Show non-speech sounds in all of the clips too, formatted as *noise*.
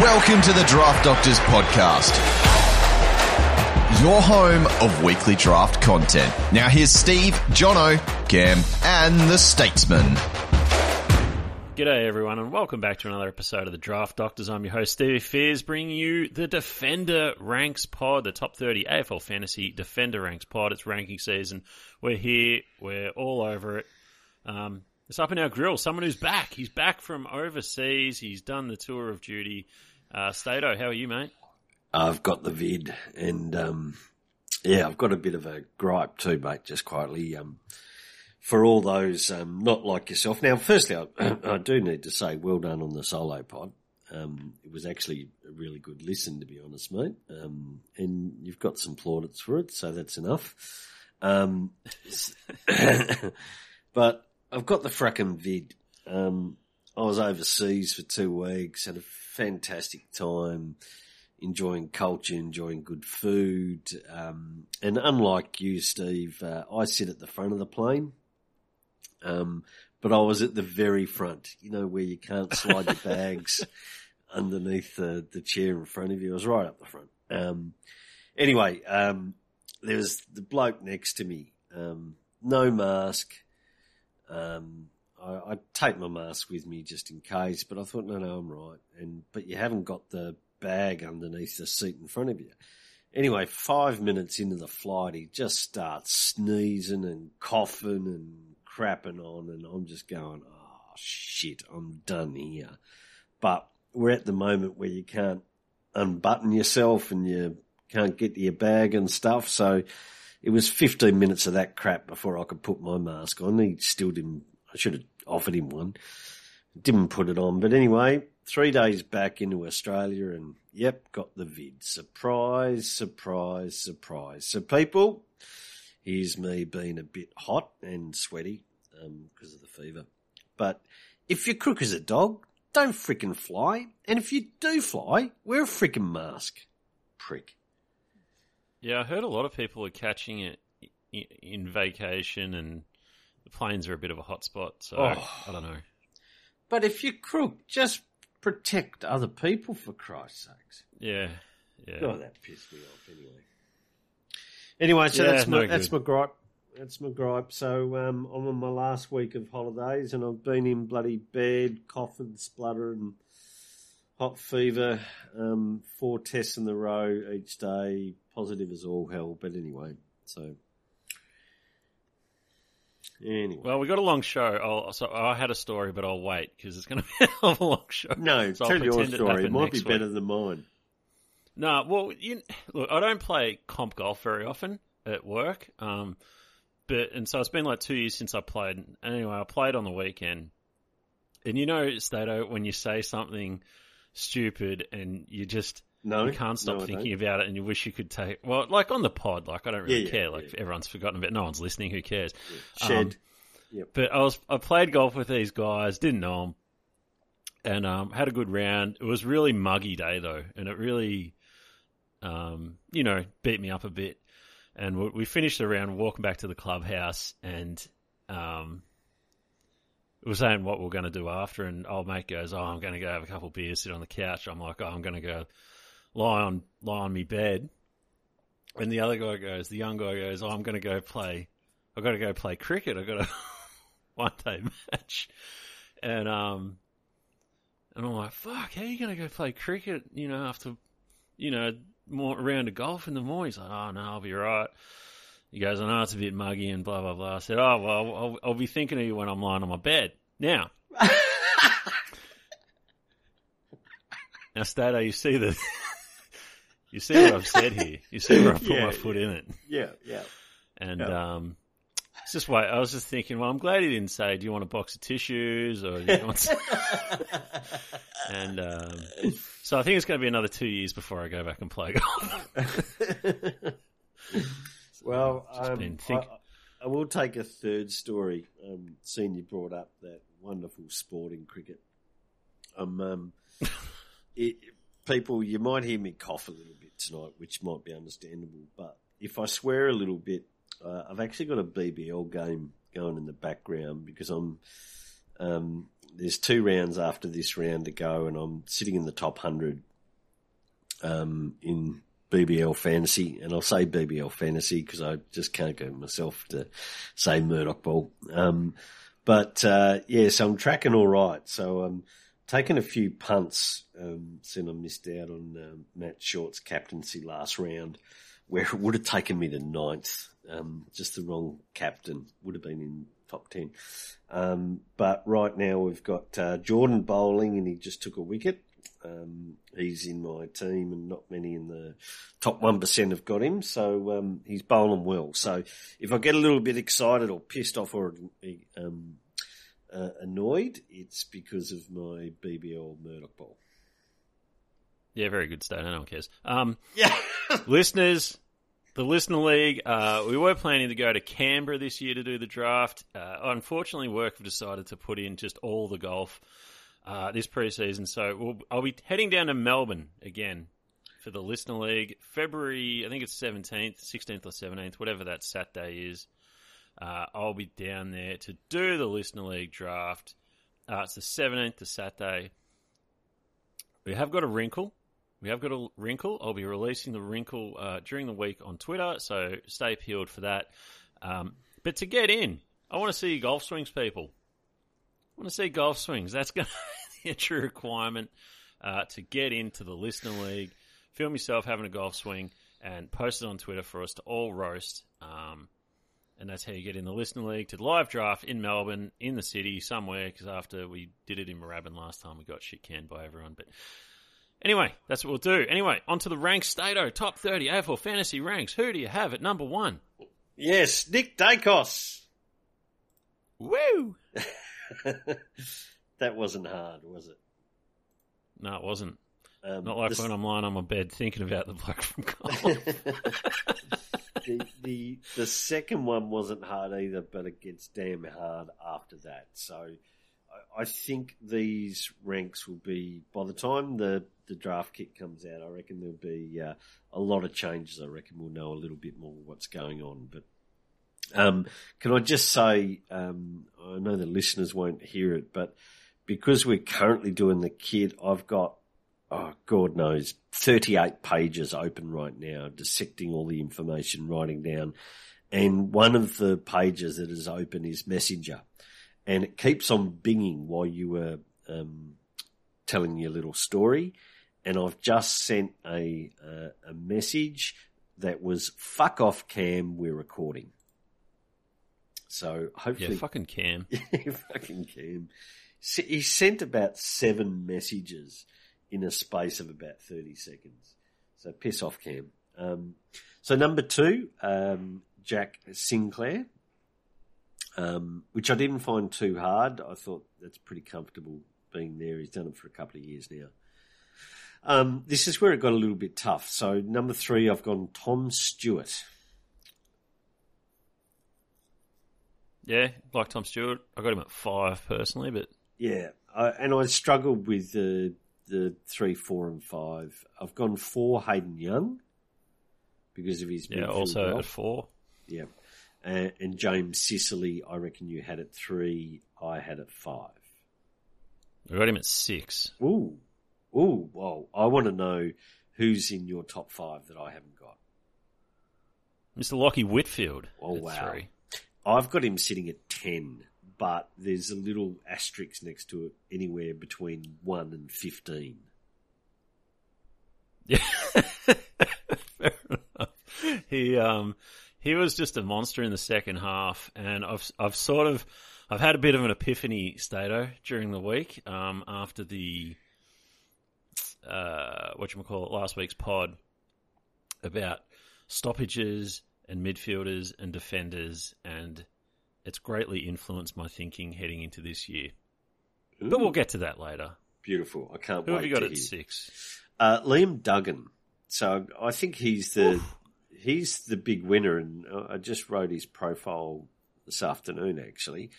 Welcome to the Draft Doctors Podcast, your home of weekly draft content. Now here's Steve, Jono, Cam, and the Statesman. G'day everyone and welcome back to another episode of the Draft Doctors. I'm your host Steve Fears bringing you the Defender Ranks Pod, the top 30 AFL Fantasy Defender Ranks Pod. It's ranking season. We're here. We're all over it. Um, it's up in our grill. Someone who's back. He's back from overseas. He's done the tour of duty. Uh, Stato, how are you, mate? I've got the vid, and um, yeah, I've got a bit of a gripe too, mate. Just quietly, um, for all those um, not like yourself. Now, firstly, I, *clears throat* I, do need to say, well done on the solo pod. Um, it was actually a really good listen, to be honest, mate. Um, and you've got some plaudits for it, so that's enough. Um, *coughs* but I've got the fracking vid. I was overseas for two weeks, had a fantastic time, enjoying culture, enjoying good food. Um, and unlike you, Steve, uh, I sit at the front of the plane. Um, but I was at the very front, you know, where you can't slide your bags *laughs* underneath the, the chair in front of you. I was right up the front. Um, anyway, um, there was the bloke next to me, um, no mask. Um, I, I take my mask with me just in case, but I thought, no, no, I'm right. And but you haven't got the bag underneath the seat in front of you. Anyway, five minutes into the flight, he just starts sneezing and coughing and crapping on, and I'm just going, oh shit, I'm done here. But we're at the moment where you can't unbutton yourself and you can't get to your bag and stuff, so it was 15 minutes of that crap before I could put my mask on. He still didn't, I should have offered him one. Didn't put it on. But anyway, three days back into Australia and yep, got the vid. Surprise, surprise, surprise. So people, here's me being a bit hot and sweaty, um, because of the fever. But if you're crook as a dog, don't frickin' fly. And if you do fly, wear a frickin' mask. Prick. Yeah, I heard a lot of people are catching it in vacation, and the planes are a bit of a hotspot. So oh. I don't know. But if you're crook, just protect other people for Christ's sakes. Yeah, yeah. Oh, that pissed me off. Anyway. Anyway, so yeah, that's my no that's my gripe. That's my gripe. So um, I'm on my last week of holidays, and I've been in bloody bed, coughing, spluttering hot fever, um, four tests in the row each day, positive as all hell. But anyway, so anyway. Well, we got a long show. I'll, so I had a story, but I'll wait because it's going *laughs* to be a long show. No, so tell your story. It, it might be better week. than mine. No, well, you, look, I don't play comp golf very often at work. Um, but and so it's been like two years since I played. Anyway, I played on the weekend, and you know, Stato, when you say something stupid and you just no, you can't stop no, thinking about it, and you wish you could take. Well, like on the pod, like I don't really yeah, care. Yeah, like yeah. everyone's forgotten about. No one's listening. Who cares? Shed. Um, yep. But I was I played golf with these guys. Didn't know them, and um, had a good round. It was really muggy day though, and it really, um, you know, beat me up a bit. And we, we finished the round, walking back to the clubhouse, and um, we were saying what we are going to do after, and old mate goes, "Oh, I'm going to go have a couple of beers, sit on the couch." I'm like, "Oh, I'm going to go lie on lie on me bed," and the other guy goes, the young guy goes, "Oh, I'm going to go play. I've got to go play cricket. I've got a *laughs* one day match," and um, and I'm like, "Fuck, how are you going to go play cricket? You know, after you know more round of golf in the morning?" He's like, "Oh no, I'll be right." He goes, I know it's a bit muggy and blah, blah, blah. I said, oh, well, I'll, I'll be thinking of you when I'm lying on my bed. Now, *laughs* now, Stato, you see the, *laughs* you see what I've said here. You see where I put yeah, my foot in it. Yeah, yeah. And, yeah. um, it's just wait. I was just thinking. Well, I'm glad he didn't say, "Do you want a box of tissues?" Or do you want *laughs* and um, so I think it's going to be another two years before I go back and play golf. *laughs* Well, um, think... I, I, will take a third story. Um, seeing you brought up that wonderful sporting cricket. Um, um *laughs* it, people, you might hear me cough a little bit tonight, which might be understandable. But if I swear a little bit, uh, I've actually got a BBL game going in the background because I'm. Um, there's two rounds after this round to go, and I'm sitting in the top hundred um, in BBL fantasy, and I'll say BBL fantasy because I just can't get myself to say Murdoch ball. Um, but uh, yeah, so I'm tracking all right. So I'm taking a few punts um, since I missed out on um, Matt Short's captaincy last round, where it would have taken me the ninth. Um, just the wrong captain would have been in top ten. Um, but right now we've got uh, Jordan bowling, and he just took a wicket. Um, he's in my team, and not many in the top one percent have got him. So um, he's bowling well. So if I get a little bit excited or pissed off or um, uh, annoyed, it's because of my BBL Murdoch ball. Yeah, very good state. No one cares. Um, Yeah. *laughs* listeners, the listener league. Uh, we were planning to go to Canberra this year to do the draft. Uh, unfortunately, work have decided to put in just all the golf uh, this preseason. So we'll, I'll be heading down to Melbourne again for the listener league. February, I think it's seventeenth, sixteenth or seventeenth, whatever that Saturday is. Uh, I'll be down there to do the listener league draft. Uh, it's the seventeenth, the Saturday. We have got a wrinkle. We have got a wrinkle. I'll be releasing the wrinkle uh, during the week on Twitter, so stay peeled for that. Um, but to get in, I want to see golf swings, people. I want to see golf swings. That's going *laughs* to be a true requirement uh, to get into the listener league. Film yourself having a golf swing and post it on Twitter for us to all roast. Um, and that's how you get in the listener league to the live draft in Melbourne, in the city, somewhere. Because after we did it in Moorabbin last time, we got shit canned by everyone. But anyway, that's what we'll do. Anyway, on to the ranks. Stato, top 30 AFL fantasy ranks. Who do you have at number one? Yes, Nick Daicos. Woo! *laughs* that wasn't hard, was it? No, it wasn't. Um, Not like when I'm lying on my bed thinking about the bloke from golf. *laughs* the, the the second one wasn't hard either, but it gets damn hard after that. So I, I think these ranks will be by the time the the draft kit comes out. I reckon there'll be uh, a lot of changes. I reckon we'll know a little bit more what's going on. But um, can I just say, um, I know the listeners won't hear it, but because we're currently doing the kit, I've got oh, God knows, 38 pages open right now, dissecting all the information, writing down. And one of the pages that is open is Messenger. And it keeps on binging while you were um, telling your little story. And I've just sent a, uh, a message that was, fuck off, Cam, we're recording. So hopefully. yeah, fucking Cam. *laughs* fucking Cam. He sent about seven messages in a space of about 30 seconds. So piss off, Cam. Um, so number two, um, Jack Sinclair, um, which I didn't find too hard. I thought that's pretty comfortable being there. He's done it for a couple of years now. Um, this is where it got a little bit tough. So number three, I've gone Tom Stewart. Yeah, like Tom Stewart. I got him at five personally, but Yeah, I, and I struggled with the the three, four, and five. I've gone four Hayden Young because of his yeah, also at four. yeah, and, and James Sicily. I reckon you had at three. I had at five. I got him at six. Ooh, ooh, well, I want to know who's in your top five that I haven't got. Mr. Lachie Whitfield. Oh, wow. I've got him sitting at ten, but there's a little asterisk next to it, anywhere between one and fifteen. *laughs* Yeah, fair enough. He um he was just a monster in the second half, and I've I've sort of I've had a bit of an epiphany, Stato, during the week um after the uh what you call it last week's pod about stoppages and midfielders and defenders, and it's greatly influenced my thinking heading into this year. But we'll get to that later. Beautiful. I can't Who wait have you got at hear. six? Uh, Liam Duggan. So I think he's the he's the big winner, and I just wrote his profile this afternoon. Actually,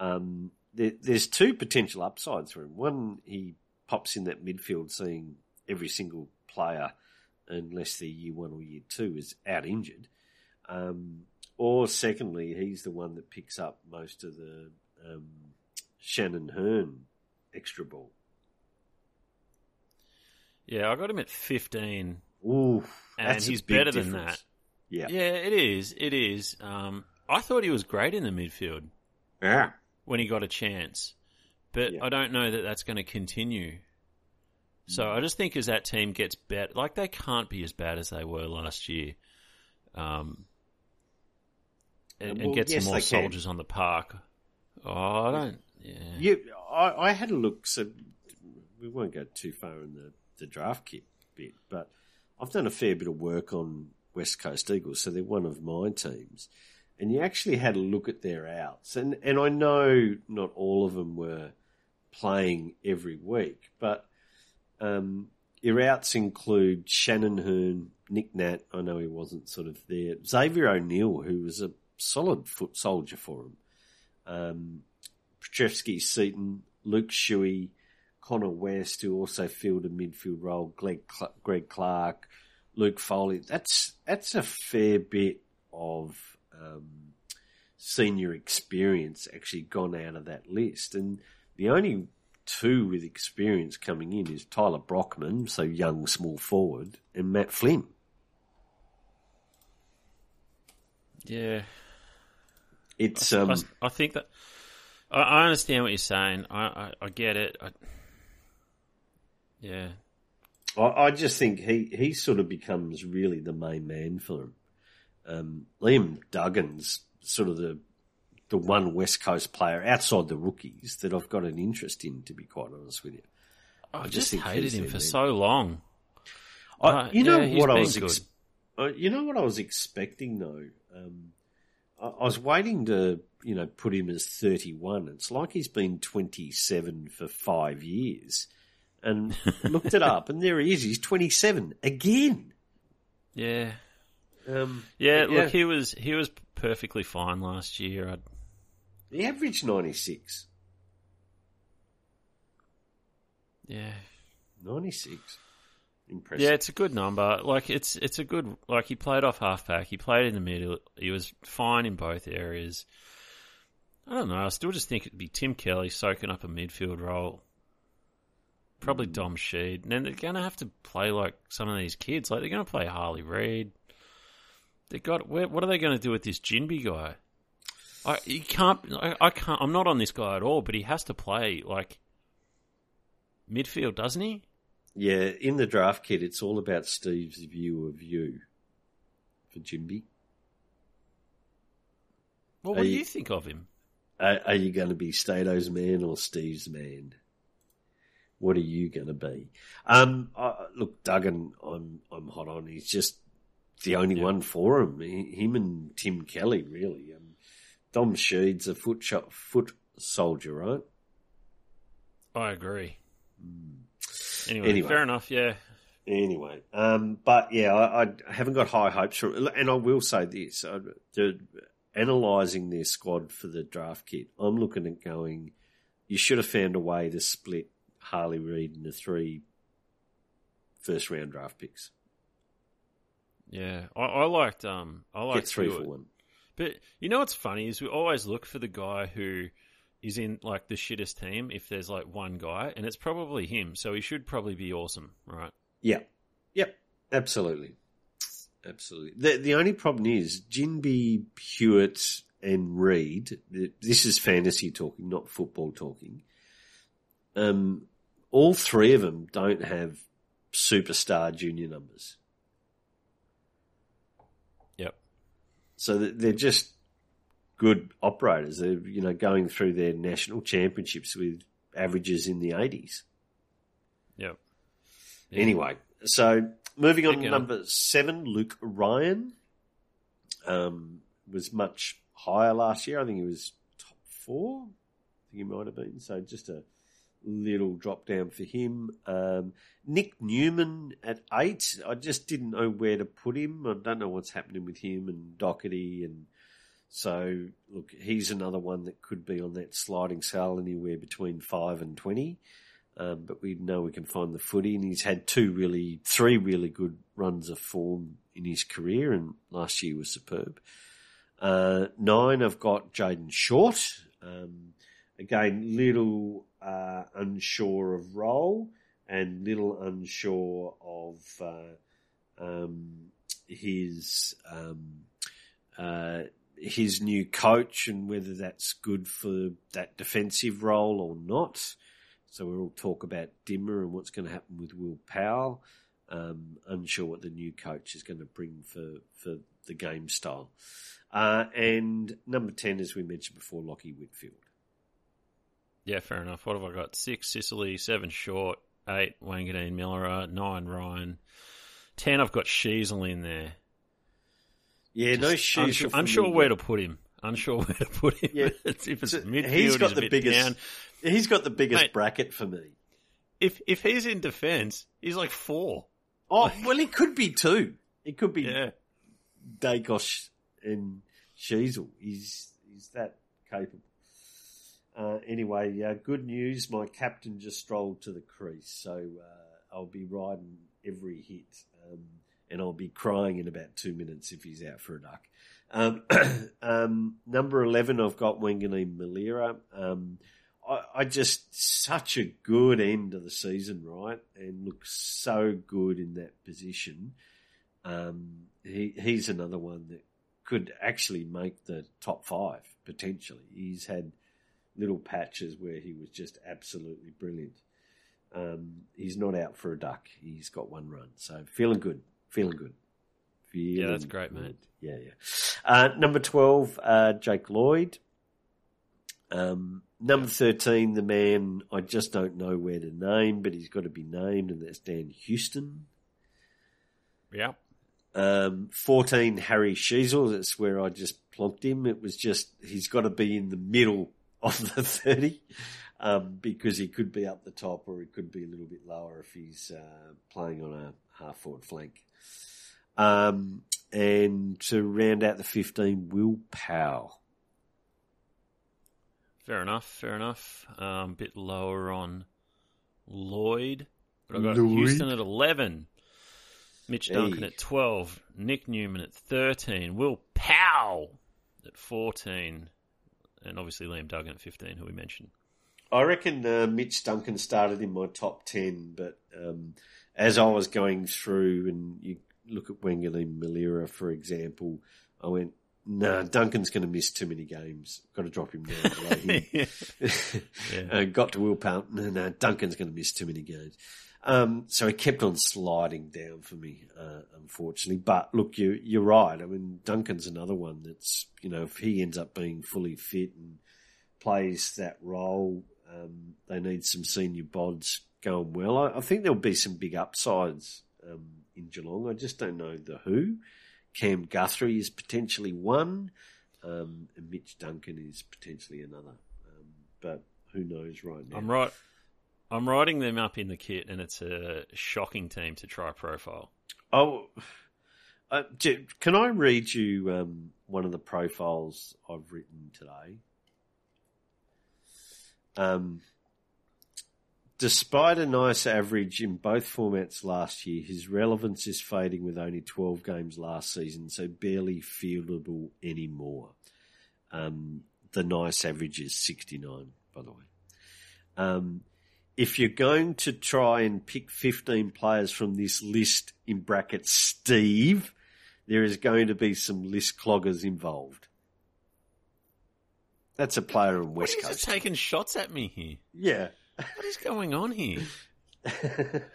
um, there, there's two potential upsides for him. One, he pops in that midfield, seeing every single player, unless they're year one or year two, is out injured. Um, or secondly, he's the one that picks up most of the um, Shannon Hurn extra ball. Yeah, I got him at 15, Ooh, and he's better than that. Yeah. Yeah, it is. It is. Um, I thought he was great in the midfield Yeah. when he got a chance, but Yeah. I don't know that that's going to continue. So I just think as that team gets better, like they can't be as bad as they were last year, um, and, Well, and get yes, some more they can. soldiers on the park. Oh, I don't. Yeah. You, I, I had a look. So we won't go too far in the, the draft kit bit, but I've done a fair bit of work on West Coast Eagles, so they're one of my teams. And you actually had a look at their outs, and and I know not all of them were playing every week, but um, your outs include Shannon Hurn, Nick Nat. I know he wasn't sort of there. Xavier O'Neill, who was a solid foot soldier for him. Um, Petrevski-Seton, Luke Shuey, Connor West, who also filled a midfield role, Greg, Greg Clark, Luke Foley. That's that's a fair bit of um, senior experience actually gone out of that list, and the only two with experience coming in is Tyler Brockman, so young small forward, and Matt Flynn. Yeah. It's I, um, I think that I, I understand what you're saying. I, I, I get it. I, yeah. I, I just think he, he sort of becomes really the main man for him. Um, Liam Duggan's sort of the the one West Coast player outside the rookies that I've got an interest in, to be quite honest with you. I, just just think hated him for so long. I, Uh, you know yeah, what I was, ex- uh, you know what I was expecting though. Um, I, was waiting to, you know, put him as thirty-one. It's like he's been twenty-seven for five years, and *laughs* looked it up, and there he is. He's twenty-seven again. Yeah. Um, Yeah, Yeah. look, he was he was perfectly fine last year. I'd... he averaged ninety-six. yeah. 96. Impressive. Yeah, it's a good number. Like it's it's a good like he played off halfback. He played in the middle. He was fine in both areas. I don't know. I still just think it'd be Tim Kelly soaking up a midfield role. Probably Hmm. Dom Sheed. And then they're going to have to play like some of these kids. Like they're going to play Harley Reid. They got where, what are they going to do with this Ginbey guy? I he can't. I, I can't. I'm not on this guy at all. But he has to play like midfield, doesn't he? Yeah, in the draft kit, it's all about Steve's view of you for Ginbey. Well, Are what do you- you think of him? Are, are you going to be Stato's man or Steve's man? What are you going to be? Um, I, look, Duggan, I'm I'm hot on. He's just the only Yeah. one for him. He, him and Tim Kelly, really. Um, Dom Sheed's a foot shot, foot soldier, right? I agree. Anyway, Anyway. fair enough. Yeah, Anyway, um, but yeah, I, I haven't got high hopes for it. And I will say this: I, the, analysing their squad for the draft kit, I'm looking at going. You should have found a way to split Harley Reid into three first round draft picks. yeah. I, I liked um, I liked Get three Stewart. for one. But you know what's funny is we always look for the guy who is in like the shittest team if there's like one guy, and it's probably him. So he should probably be awesome, right? Yeah, yep, absolutely, absolutely. The the only problem is Ginbey, Hewett, and Reid. This is fantasy talking, not football talking. Um, all three of them don't have superstar junior numbers, Yep. so they're just good operators. They're you know going through their national championships with averages in the eighties. Yep. Anyway, so moving on to number seven, Luke Ryan um, was much higher last year. I think he was top four. I think he might have been. So just a little drop down for him. Um, Nick Newman at eight. I just didn't know where to put him. I don't know what's happening with him and Docherty and. So look, he's another one that could be on that sliding scale anywhere between five and twenty. Um, but we know we can find the footy, and he's had two really, three really good runs of form in his career, and last year was superb. Uh, nine, I've got Jayden Short. Um, again, little uh, unsure of role, and little unsure of uh, um, his um, uh, his new coach and whether that's good for that defensive role or not. So we'll talk about Dimmer and what's going to happen with Will Powell. Um, unsure what the new coach is going to bring for, for the game style. Uh, and number 10, as we mentioned before, Lachie Whitfield. Yeah, fair enough. What have I got? Six Sicily, seven Short, eight Wanganeen Milera, nine Ryan, ten I've got Sheezel in there. Yeah, no shoes. Unsure, unsure where to put him. Unsure where to put him. Yeah. *laughs* if it's so midfield, he's got the biggest. Down. He's got the biggest Mate, bracket for me. If if he's in defence, he's like four. Oh well, he could be two. It could be yeah. Daicos and Sheezel. He's he's that capable. Uh, anyway, uh, good news. My captain just strolled to the crease, so uh, I'll be riding every hit. Um, and I'll be crying in about two minutes if he's out for a duck. Um, *clears throat* um, number 11, I've got Wanganeen Milera. Um, I, I, just, such a good end of the season, right? And looks so good in that position. Um, he, he's another one that could actually make the top five, potentially. He's had little patches where he was just absolutely brilliant. Um, he's not out for a duck. He's got one run. So feeling good feeling good. Feeling yeah, that's great, good. Yeah, yeah. Uh, number 12, uh, Jake Lloyd. Um, number 13, the man I just don't know where to name, but he's got to be named, and that's Dan Houston. Yeah. Um, 14, Harry Sheezel. That's where I just plonked him. It was just, he's got to be in the middle *laughs* of the 30 um, because he could be up the top or he could be a little bit lower if he's uh, playing on a half forward flank. Um, and to round out the 15, Will Powell. Fair enough, fair enough. Um, bit lower on Lloyd. But I've got Lloyd. Houston at 11. Mitch Duncan hey. at 12. Nick Newman at 13. Will Powell at 14. And obviously Liam Duggan at 15, who we mentioned. I reckon uh, Mitch Duncan started in my top 10, but um, as I was going through and you look at Wanganeen Milera, for example, I went, no, nah, Duncan's going to miss too many games. Got to drop him down. *laughs* Yeah. *laughs* uh, got to Will Pound. No, no, Duncan's going to miss too many games. Um, so he kept on sliding down for me, uh, unfortunately. But look, you, you're right. I mean, Duncan's another one that's, you know, if he ends up being fully fit and plays that role, um, they need some senior bods going well. I, I think there'll be some big upsides um, in Geelong. I just don't know the who. Cam Guthrie is potentially one, um, and Mitch Duncan is potentially another. Um, but who knows right now? I'm right. I'm writing them up in the kit, and it's a shocking team to try profile. Oh, uh, can I read you um, one of the profiles I've written today? Um, Despite a nice average in both formats last year, his relevance is fading with only 12 games last season, so barely fieldable anymore. Um, the nice average is 69, by the way. Um, if you're going to try and pick 15 players from this list in brackets, Steve, there is going to be some list cloggers involved. That's a player in West Coast. taking shots at me here. Yeah. What is going on here? *laughs*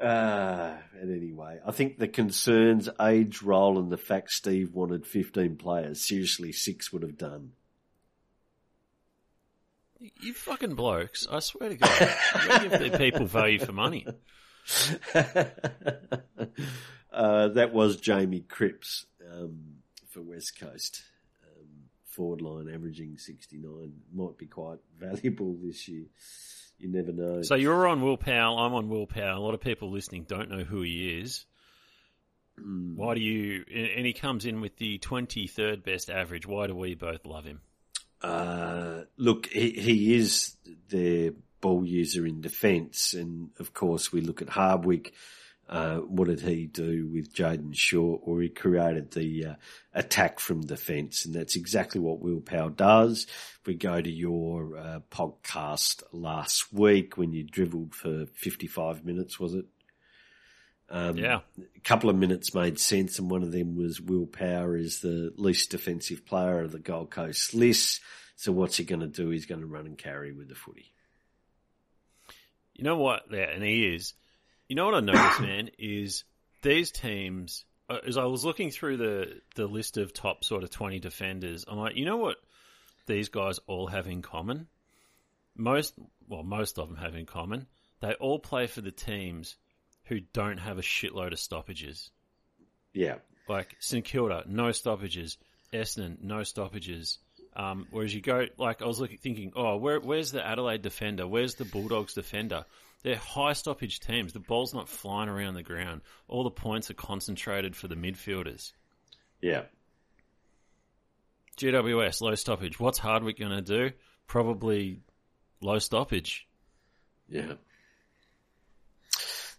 Uh, and anyway, I think the concerns, age, role, and the fact Steve wanted 15 players, seriously, six would have done. You fucking blokes, I swear to God, you give people value for money. *laughs* uh, that was Jamie Cripps um, for West Coast forward line averaging 69 might be quite *laughs* valuable this year. You never know. So you're on Will Powell. I'm on Will Powell. A lot of people listening don't know who he is. Mm. Why do you? And he comes in with the 23rd best average. Why do we both love him? Uh, look, he, he is their ball user in defence, and of course we look at Hardwick. Uh, what did he do with Jayden Short? Or he created the uh, attack from defence, and that's exactly what Will Powell does. If we go to your uh, podcast last week when you dribbled for 55 minutes, was it? Um, Yeah. A couple of minutes made sense, and one of them was Will Powell is the least defensive player of the Gold Coast list. So what's he going to do? He's going to run and carry with the footy. You know what? Yeah, and he is. You know what I noticed, *coughs* man, is these teams. uh, As I was looking through the the list of top sort of twenty defenders, I'm like, you know what? These guys all have in common. Most, well, most of them have in common. They all play for the teams who don't have a shitload of stoppages. Yeah, Like St Kilda, no stoppages. Essendon, no stoppages. Um, whereas you go, like I was looking, thinking, oh, where, where's the Adelaide defender? Where's the Bulldogs defender? They're high stoppage teams. The ball's not flying around the ground. All the points are concentrated for the midfielders. yeah, GWS, low stoppage. What's Hardwick going to do? Probably low stoppage. yeah.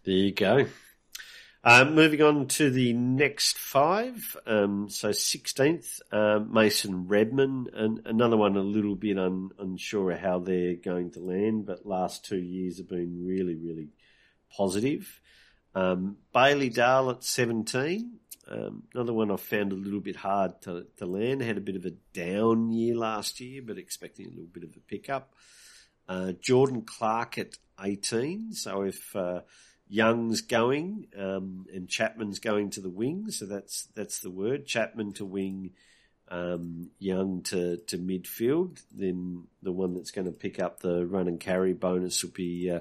There you go. Um, moving on to the next five. Um, so 16th, um, Mason Redman, and another one a little bit un, unsure how they're going to land, but last two years have been really, really positive. Um, Bailey Dale at 17. Um, another one I found a little bit hard to, to land. Had a bit of a down year last year, but expecting a little bit of a pickup. Uh, Jordan Clark at 18. So if uh, Young's going um, and Chapman's going to the wing, so that's that's the word. Chapman to wing, um, Young to, to midfield. Then the one that's going to pick up the run and carry bonus will be uh,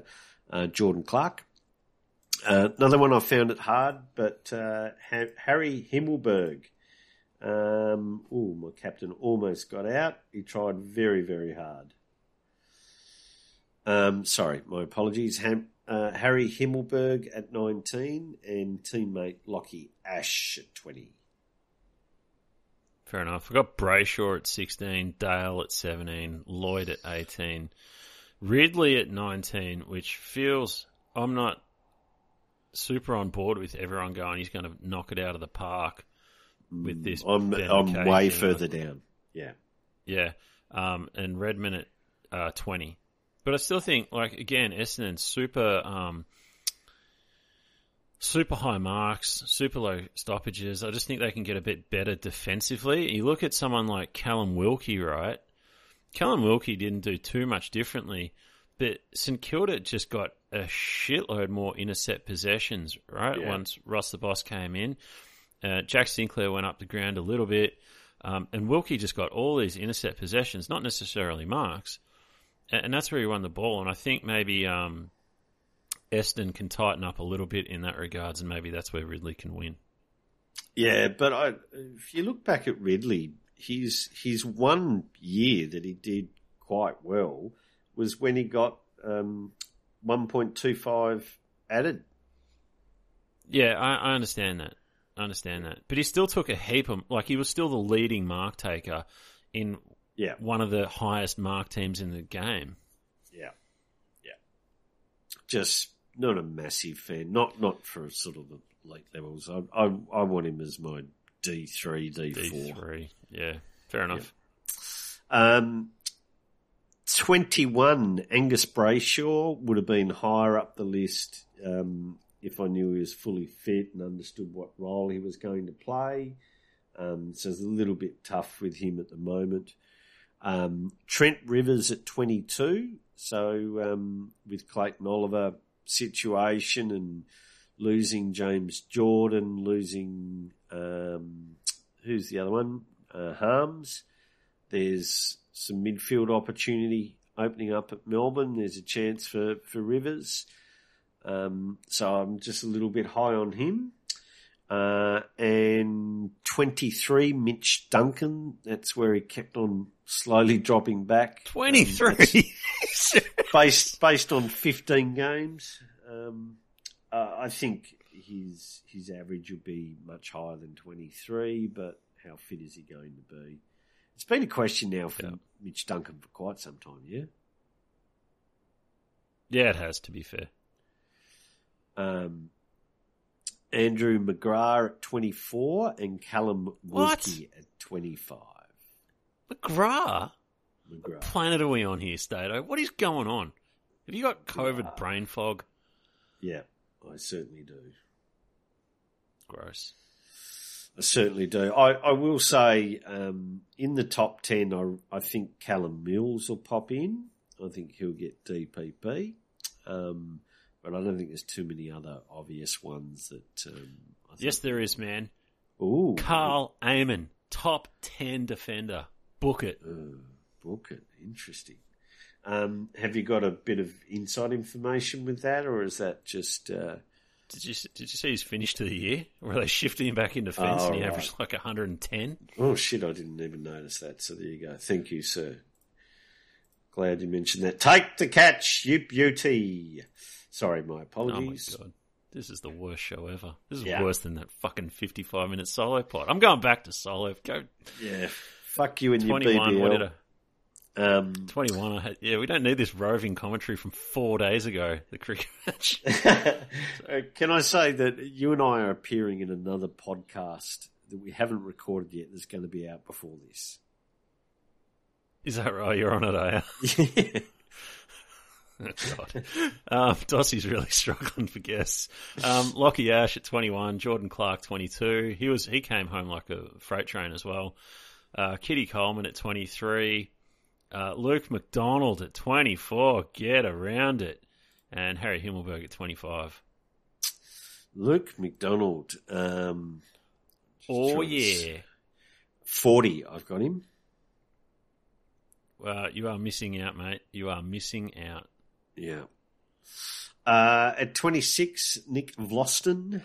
uh, Jordan Clark. Uh, another one I found it hard, but uh, Harry Himmelberg. Um, oh, my captain almost got out. He tried very, very hard. Um, sorry, my apologies. Ham, uh, Harry Himmelberg at 19 and teammate Lachie Ash at 20. Fair enough. I've got Brayshaw at 16, Dale at 17, Lloyd at 18, Ridley at 19, which feels I'm not super on board with everyone going he's going to knock it out of the park with this. I'm, I'm way thing. further down. Yeah. Yeah. Um, and Redman at uh, 20. But I still think, like, again, Essendon, super, um, super high marks, super low stoppages. I just think they can get a bit better defensively. You look at someone like Callum Wilkie, right? Callum Wilkie didn't do too much differently, but St Kilda just got a shitload more intercept possessions, right? Yeah. Once Ross the Boss came in. Uh, Jack Sinclair went up the ground a little bit. Um, and Wilkie just got all these intercept possessions, not necessarily marks. And, that's where he won the ball. And I think maybe um, Eston can tighten up a little bit in that regards, and maybe that's where Ridley can win. Yeah, but I, if you look back at Ridley, his his one year that he did quite well was when he got um, 1.25 added. Yeah, I, I understand that. I understand that. But he still took a heap of, like, he was still the leading mark taker in Yeah, one of the highest mark teams in the game. yeah, yeah. Just not a massive fan. Not not for sort of the late levels. I I, I want him as my D three, D four. D3. Yeah, fair enough. Um, 21, Angus Brayshaw would have been higher up the list um, if I knew he was fully fit and understood what role he was going to play. Um, so it's a little bit tough with him at the moment. Um, Trent Rivers at 22. So um, with Clayton Oliver situation and losing James Jordon, losing um, who's the other one? Uh, Harmes. There's some midfield opportunity opening up at Melbourne. There's a chance for, for Rivers. Um, so I'm just a little bit high on him. Uh, and 23, Mitch Duncan. That's where he kept on slowly dropping back. Um, 23. *laughs* based based on 15 games. Um, uh, I think his his average will be much higher than 23, but how fit is he going to be? It's been a question now for Yeah. Mitch Duncan for quite some time, yeah. yeah, it has, to be fair. Um, Andrew McGrath at 24 and Callum? Wilkie at 25. McGrath? McGrath. planet are we on here, Stato? What is going on? Have you got COVID brain fog? Yeah, I certainly do. Gross. I certainly do. I, I will say, um, in the top 10, I, I think Callum Mills will pop in. I think he'll get DPP. Um, but I don't think there's too many other obvious ones that. Um, I think, Yes, there is, man. Ooh, Karl Amon, top 10 defender. Book it. Uh, book it. Interesting. Um, have you got a bit of inside information with that, or is that just? Uh, Did you did you see his finish to the year? Where they shifted him back into defence Oh, and he right. averaged like 110? oh shit! I didn't even notice that. So there you go. Thank you, sir. Glad you mentioned that. Take the catch, you beauty. Sorry, my apologies. Oh my god. This is the worst show ever. This is Yeah. worse than that fucking 55 minute solo pod. I'm going back to solo. Go yeah, fuck you and your 21. What did BBL. I, Um, 21. Yeah, we don't need this roving commentary from four days ago, the cricket *laughs* match. *laughs* Can I say that you and I are appearing in another podcast that we haven't recorded yet that's going to be out before this? Is that right? You're on it, are you? *laughs* Oh, God. Um, Dossie's really struggling for guests. Um, Lachie Ash at 21, Jordan Clark 22. He was he came home like a freight train as well. Uh, Kitty Coleman at 23. Uh, Luke McDonald at 24. Get around it. And Harry Himmelberg at 25. Luke McDonald. Um, Oh, trying to s- yeah. 40, I've got him. Well, you are missing out, mate. You are missing out. Yeah. Uh, at 26, Nick Vlastuin.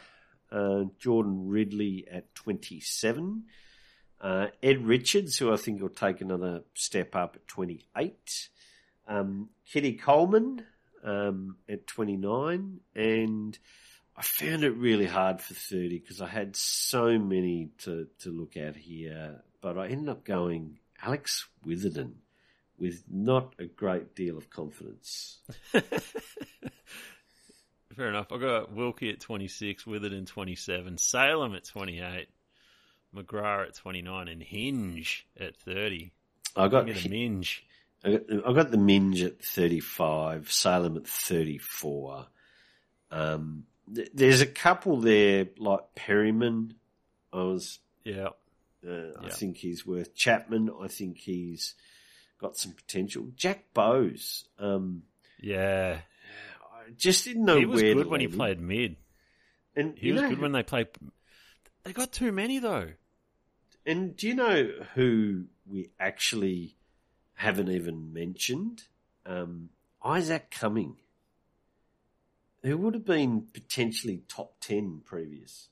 Uh, Jordan Ridley at 27. Uh, Ed Richards, who I think will take another step up at 28. Um, Kitty Coleman um, at 29. And I found it really hard for 30 because I had so many to, to look at here. But I ended up going Alex Witherden with not a great deal of confidence. *laughs* Fair enough. I've got Wilkie at 26, Witherden 27, Salem at 28, McGrath at 29, and Hinge at 30. I got, the minge. I got I got the Minge at 35, Salem at 34. Um, th- there's a couple there like Perryman. I was, Yeah. uh, I Yeah. think he's worth Chapman. I think he's got some potential. Jack Bowes. Um, Yeah. I just didn't know he was where good when he played mid. And He was know, good when they played. They got too many, though. And do you know who we actually haven't even mentioned? Um, Isaac Cumming, who would have been potentially top 10 previous.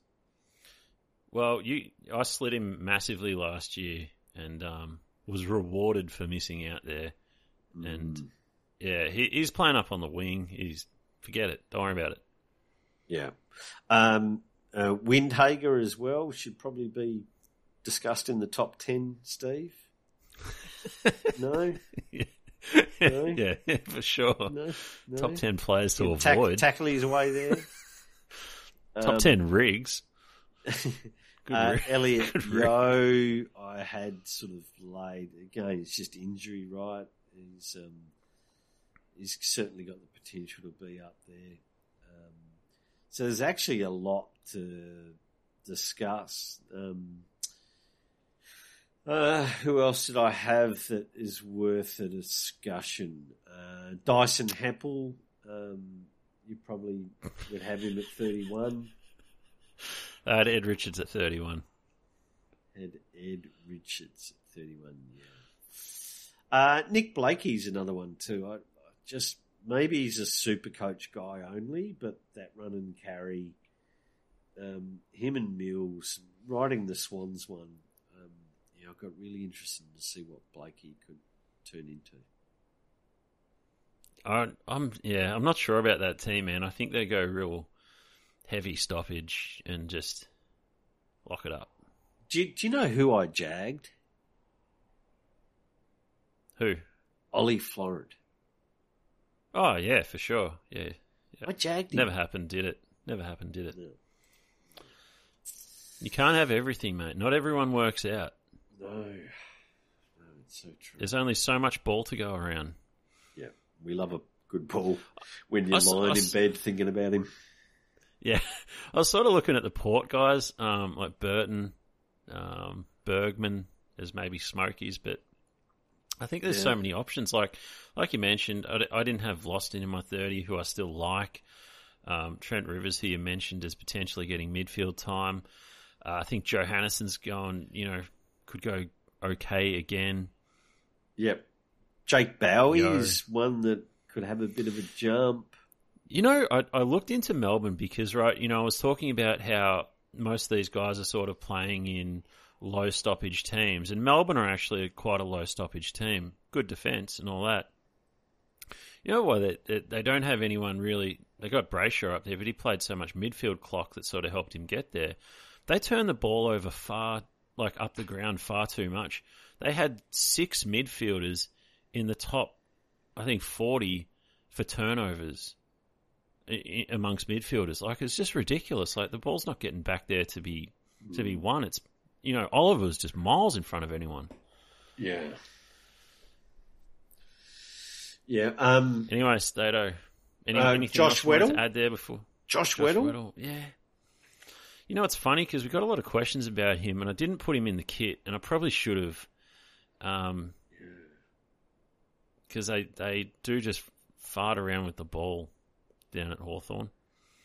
Well, you, I slid him massively last year and um, was rewarded for missing out there. And Mm, yeah, he, he's playing up on the wing. He's forget it. Don't worry about it. yeah. Um, uh, Windhager as well should probably be discussed in the top 10, Steve. *laughs* No? yeah, No? yeah, for sure. No? no? Top ten players to Tack- avoid. tackle his way there. *laughs* Top Um, ten rigs. *laughs* Good Uh. Elliot Good rig. I had sort of laid again. It's just injury, right? He's um, he's certainly got the potential to be up there. Um, so there's actually a lot to discuss. Um, uh, who else did I have that is worth a discussion? Uh, Dyson Heppell. Um, you probably would have him at 31. I had Ed Richards at thirty-one. Had Ed Richards at 31, yeah. Uh, Nick Blakey's another one too. I, I just maybe he's a super coach guy only, but that run and carry, um, him and Mills riding the Swans one. Yeah, I got really interested to see what Blakey could turn into. I, I'm yeah, I'm not sure about that team, man. I think they go real heavy stoppage and just lock it up. Do you, do you know who I jagged? Who? Ollie Florent. Oh yeah, for sure. Yeah, I jagged him. never happened, did it? Never happened, did it? No. You can't have everything, mate. Not everyone works out. No, no, it's so true. There's only so much ball to go around. Yeah, we love a good ball when you're s- I lying in s- bed thinking about him. Yeah, *laughs* I was sort of looking at the port guys, um, like Burton, um, Bergman, as maybe Smokies, but I think there's so many options. Like, like you mentioned, I didn't have Lost in my thirty, who I still like. Um, Trent Rivers, who you mentioned, is potentially getting midfield time. Uh, I think Johannisen's going, you know, could go okay again. Yep. Jake Bowey Yo. is one that could have a bit of a jump. You know, I, I looked into Melbourne because, right, you know, I was talking about how most of these guys are sort of playing in low stoppage teams, and Melbourne are actually quite a low stoppage team. Good defence and all that. You know why they, they they don't have anyone really? They got Brayshaw up there, but he played so much midfield clock that sort of helped him get there. They turn the ball over far, like up the ground, far too much. They had six midfielders in the top, I think, forty for turnovers amongst midfielders. Like it's just ridiculous. Like the ball's not getting back there to be to be won. It's you know Oliver's just miles in front of anyone. Yeah. Yeah. Um, Anyway, Stato. Any, Uh, anything Josh Weddle? to add there before? Josh, Josh Weddle. Weddle, yeah. You know, it's funny because we got a lot of questions about him, and I didn't put him in the kit, and I probably should have. Um, because they they do just fart around with the ball down at Hawthorn.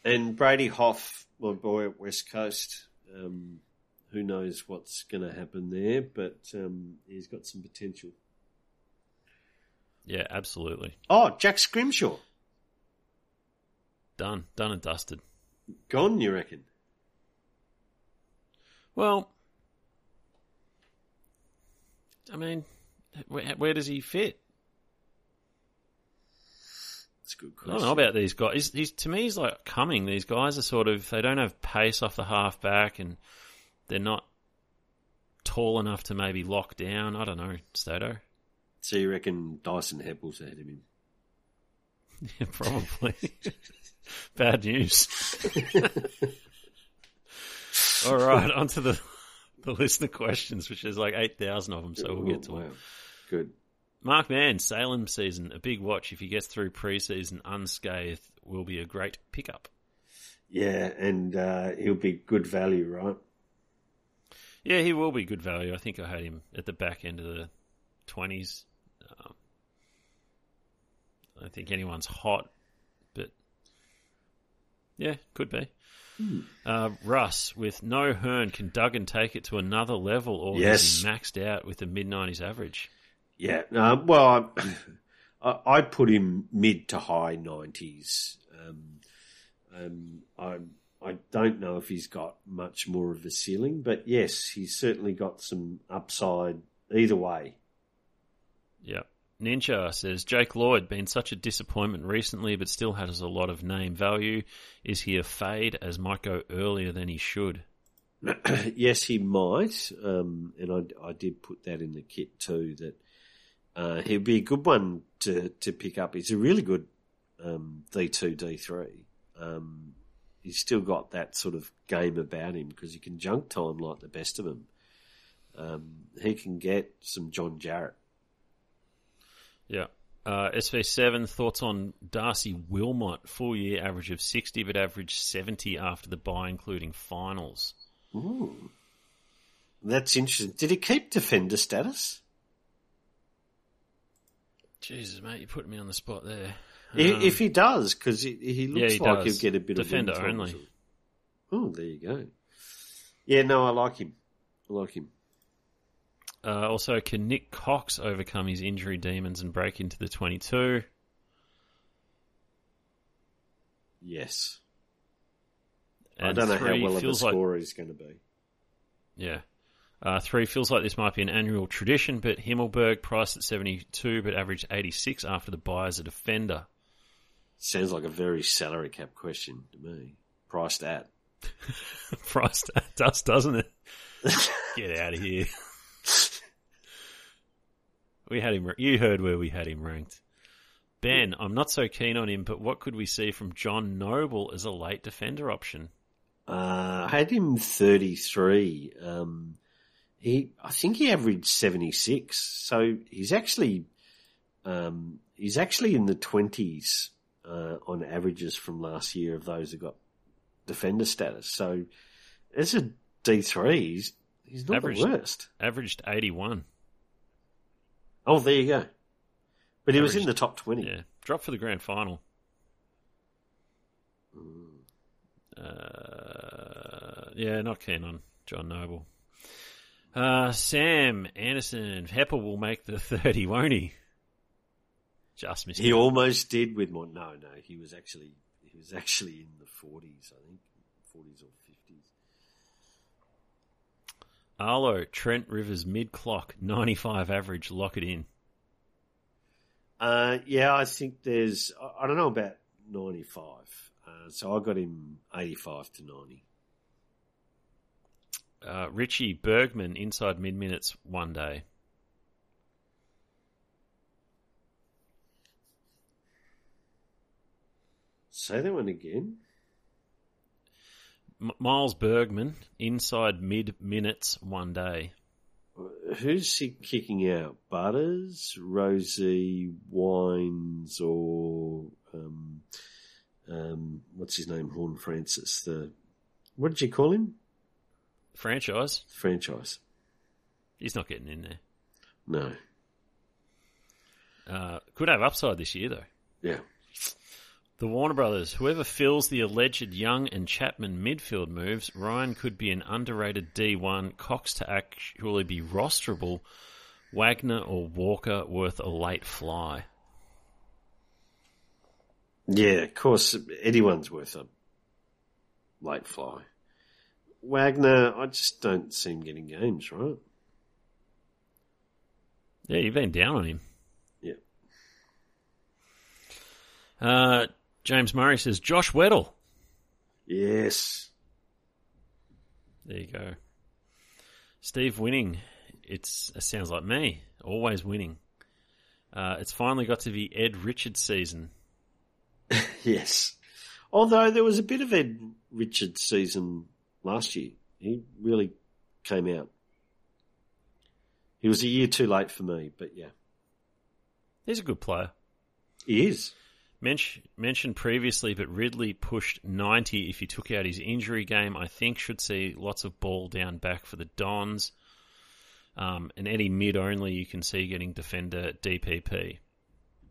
And Brady Hough, my boy at West Coast. Um, who knows what's going to happen there, but um, he's got some potential. Yeah, absolutely. Oh, Jack Scrimshaw. Done, done and dusted. Gone, you reckon? Well, I mean, where, where does he fit? That's a good I don't know about these guys. He's, he's to me, he's like coming. These guys are sort of they don't have pace off the half back, and they're not tall enough to maybe lock down. I don't know, Stato. So you reckon Dyson Heppell's ahead of him? Yeah, probably. *laughs* Bad news. *laughs* All right, *laughs* on to the the listener questions, which is like eight thousand of them. So we'll get to wow. them. Good. Mark Mann, Salem season, a big watch. If he gets through preseason unscathed, will be a great pickup. Yeah, and uh, he'll be good value, right? Yeah, he will be good value. I think I had him at the back end of the twenties. Um, I don't think anyone's hot, but yeah, could be. Uh, Russ with no Hurn, can Duggan take it to another level, or Yes. is he maxed out with a mid nineties average? Yeah. Um, well, *coughs* I, I, I'd put him mid to high nineties. Um, um, I I don't know if he's got much more of a ceiling, but yes, he's certainly got some upside either way. Ninja says Jake Lloyd been such a disappointment recently, but still has a lot of name value. Is he a fade as might go earlier than he should? *clears throat* yes, he might, um, and I, I did put that in the kit too. That uh, he'd be a good one to to pick up. He's a really good um, D two D three. Um, he's still got that sort of game about him because he can junk time like the best of them. Um, he can get some John Jarrett. Yeah. Uh, SV7 thoughts on Darcy Wilmot, full year average of 60, but average 70 after the buy, including finals. Ooh. That's interesting. Did he keep defender status? Jesus, mate, you put me on the spot there. Um, if he does, because he, he looks he like does. he'll get a bit Defender of defender only. Oh, there you go. Yeah, no, I like him. I like him. Uh, also, can Nick Cox overcome his injury demons and break into the 22? Yes. And I don't know how well of a feels like he's going to be. Yeah. Uh, three feels like this might be an annual tradition, but Himmelberg priced at 72, but averaged 86 after the buy as a defender. Sounds like a very salary cap question to me. Priced at. *laughs* priced at dust, doesn't it? *laughs* Get out of here. We had him. You heard where we had him ranked. Ben, I'm not so keen on him, but what could we see from John Noble as a late defender option? Uh, I had him 33. Um, he, I think he averaged 76. So he's actually, um, he's actually in the 20s, uh, on averages from last year of those who got defender status. So as a D3, he's, he's not Averaged- the worst. Averaged 81. Oh, there you go. But he was in the top 20. Yeah. Dropped for the grand final. Mm. Uh, yeah, not keen on John Noble. Uh, Sam Anderson. Hepper will make the *laughs* 30, won't he? Just missed He it. almost did with more. No, no, he was actually he was actually in the forties, I think, forties or fifties. Arlo, Trent Rivers mid clock, 95 average, lock it in. Uh, yeah, I think there's. I- don't know about ninety five, uh, so I got him eighty five to ninety. Uh, Richie Bergman, inside mid minutes, one day. Say that one again. M- Miles Bergman, inside mid minutes, one day. Who's he kicking out? Butters, Rozee, Wines, or um, um, what's his name? Horne-Francis. The what did you call him? Franchise, Franchise. he's not getting in there. No. Uh, could have upside this year, though. Yeah. The Warner Brothers, whoever fills the alleged Young and Chapman midfield moves, Ryan could be an underrated D1, Cox to actually be rosterable, Wagner or Walker worth a late fly. Yeah, of course, anyone's worth a late fly. Wagner, I just don't see him getting games, right? Yeah, you've been down on him. Yeah. Uh, James Murray says Josh Weddle. Yes. There you go. Steve winning. It's it sounds like me. Always winning. Uh, it's finally got to be Ed Richards season. *laughs* Yes. Although there was a bit of Ed Richards season last year. He really came out. He was a year too late for me, but yeah. He's a good player. He is. Mentioned previously, but Ridley pushed 90 if he took out his injury game. I think should see lots of ball down back for the Dons. Um, and any mid only you can see getting defender DPP.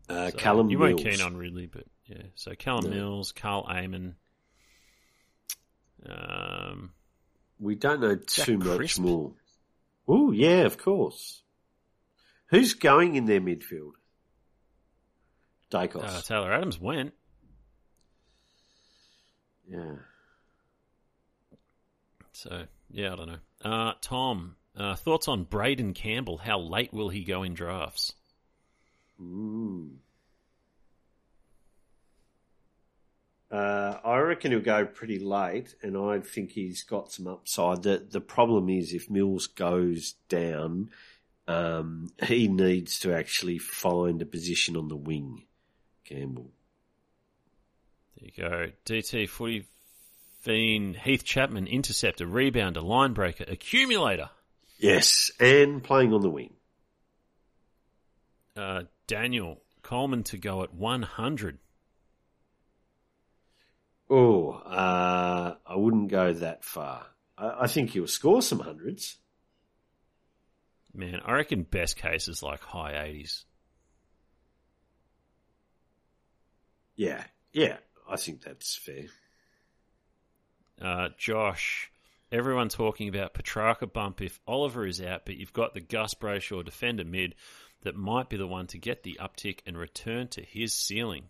Uh, So Callum You Mills. weren't keen on Ridley, but yeah. So Callum No. Mills, Karl Amon. Um, We don't know too much Crisp. more. Oh, yeah, of course. Who's going in their midfield? Daicos. uh, Taylor Adams went. yeah. So yeah, I don't know. Uh, Tom, uh, thoughts on Braeden Campbell? How late will he go in drafts? Mm. Uh, I reckon he'll go pretty late, and I think he's got some upside. The the problem is if Mills goes down, um, he needs to actually find a position on the wing. Campbell. There you go. DT footy fiend Heath Chapman, interceptor, rebounder, line breaker, accumulator. Yes, and playing on the wing. Uh, Daniel Coleman to go at 100. Oh, uh, I wouldn't go that far. I, I think he'll score some hundreds. Man, I reckon best case is like high 80s. Yeah, yeah, I think that's fair. Uh, Josh, everyone talking about Petracca bump if Oliver is out, but you've got the Gus Brayshaw defender mid that might be the one to get the uptick and return to his ceiling.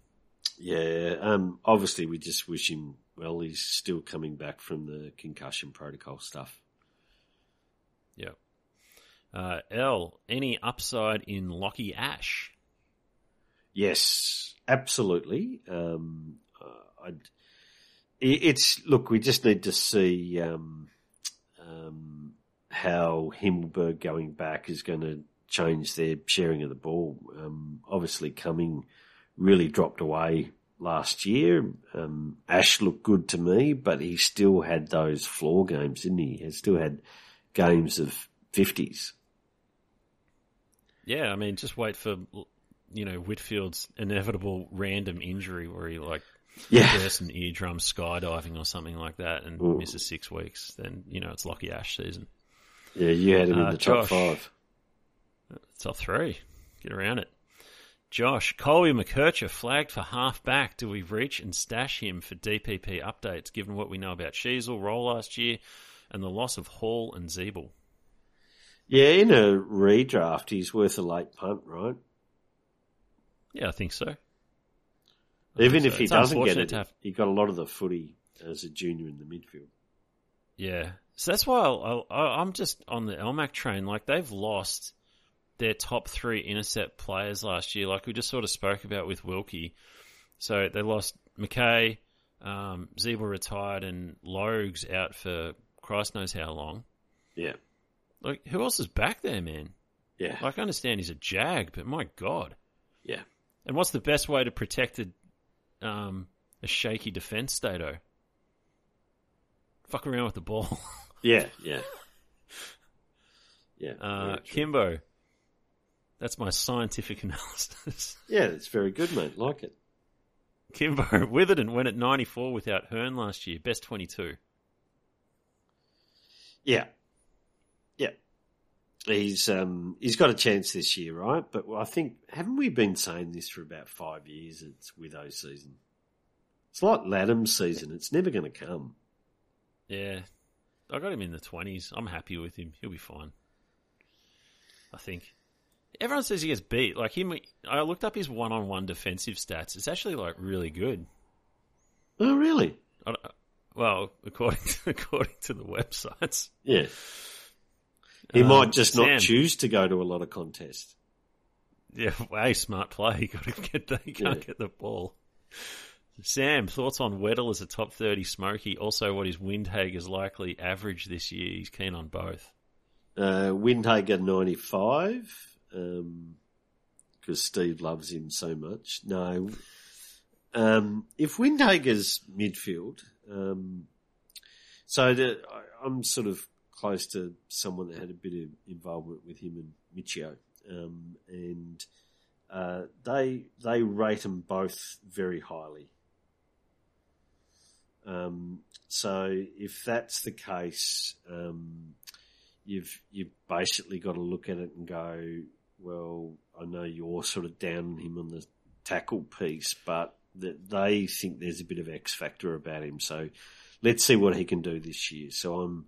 Yeah, um, obviously we just wish him well. He's still coming back from the concussion protocol stuff. Yeah. Uh, L, any upside in Lachie Ash? Yes, absolutely. Um, uh, it's look, we just need to see um, um, how Himmelberg going back is going to change their sharing of the ball. Um, obviously, coming really dropped away last year. Um, Ash looked good to me, but he still had those floor games, didn't he? He still had games of fifties. Yeah, I mean, just wait for you know Whitfield's inevitable random injury where he like Yeah, bursts an eardrum skydiving or something like that and Ooh. misses six weeks. Then you know it's Lachie Ash season. yeah, you had him Uh, in the top Josh. five. Top three. Get around it. Josh, Colby McKercher flagged for half back. Do we reach and stash him for DPP updates, given what we know about Sheezel, roll last year, and the loss of Hall and Ziebell? Yeah, in a redraft, he's worth a late punt, right? Yeah, I think so. I Even think if so. he It's doesn't get it, have- he got a lot of the footy as a junior in the midfield. Yeah. So that's why I'll, i I'm just on the Elmac train. Like, they've lost their top three intercept players last year, like we just sort of spoke about with Wilkie. So they lost McKay, um, Zebra retired, and Logues out for Christ knows how long. Yeah, Like, who else is back there, man? yeah, Like, I understand he's a jag, but my God. yeah. And what's the best way to protect a, um, a shaky defense, Stato? Fuck around with the ball. *laughs* Yeah, yeah. Yeah. Uh. Kimbo. That's my scientific *laughs* analysis. yeah, it's very good, mate. Like it. Kimbo, *laughs* Witherden went at 94 without Hurn last year. Best 22. Yeah. Yeah. He's um he's got a chance this year, right? But I think haven't we been saying this for about five years? It's Witho season. It's like Ladham's season. It's never going to come. Yeah. I got him in the 20s. I'm happy with him. He'll be fine. I think. Everyone says he gets beat. Like him, I looked up his one-on-one defensive stats. It's actually like really good. Oh, really? I well, according to, *laughs* according to the websites. Yeah. He Um, might just not choose to go to a lot of contests. Yeah, *laughs* way smart play. *laughs* You got to get the, you can't Yeah. get the ball. Sam, thoughts on Weddle as a top thirty smoky? Also, what is Windhager's likely average this year? He's keen on both. Uh, Windhager 95, because Steve loves him so much. No. Um, if Windhager's midfield, um, so the, I, I'm sort of close to someone that had a bit of involvement with him and Michio, um, and uh, they they rate them both very highly. Um, so if that's the case, um, you've you've basically got to look at it and go, well, I know you're sort of down on him on the tackle piece, but that they think there's a bit of X factor about him. So let's see what he can do this year. So I'm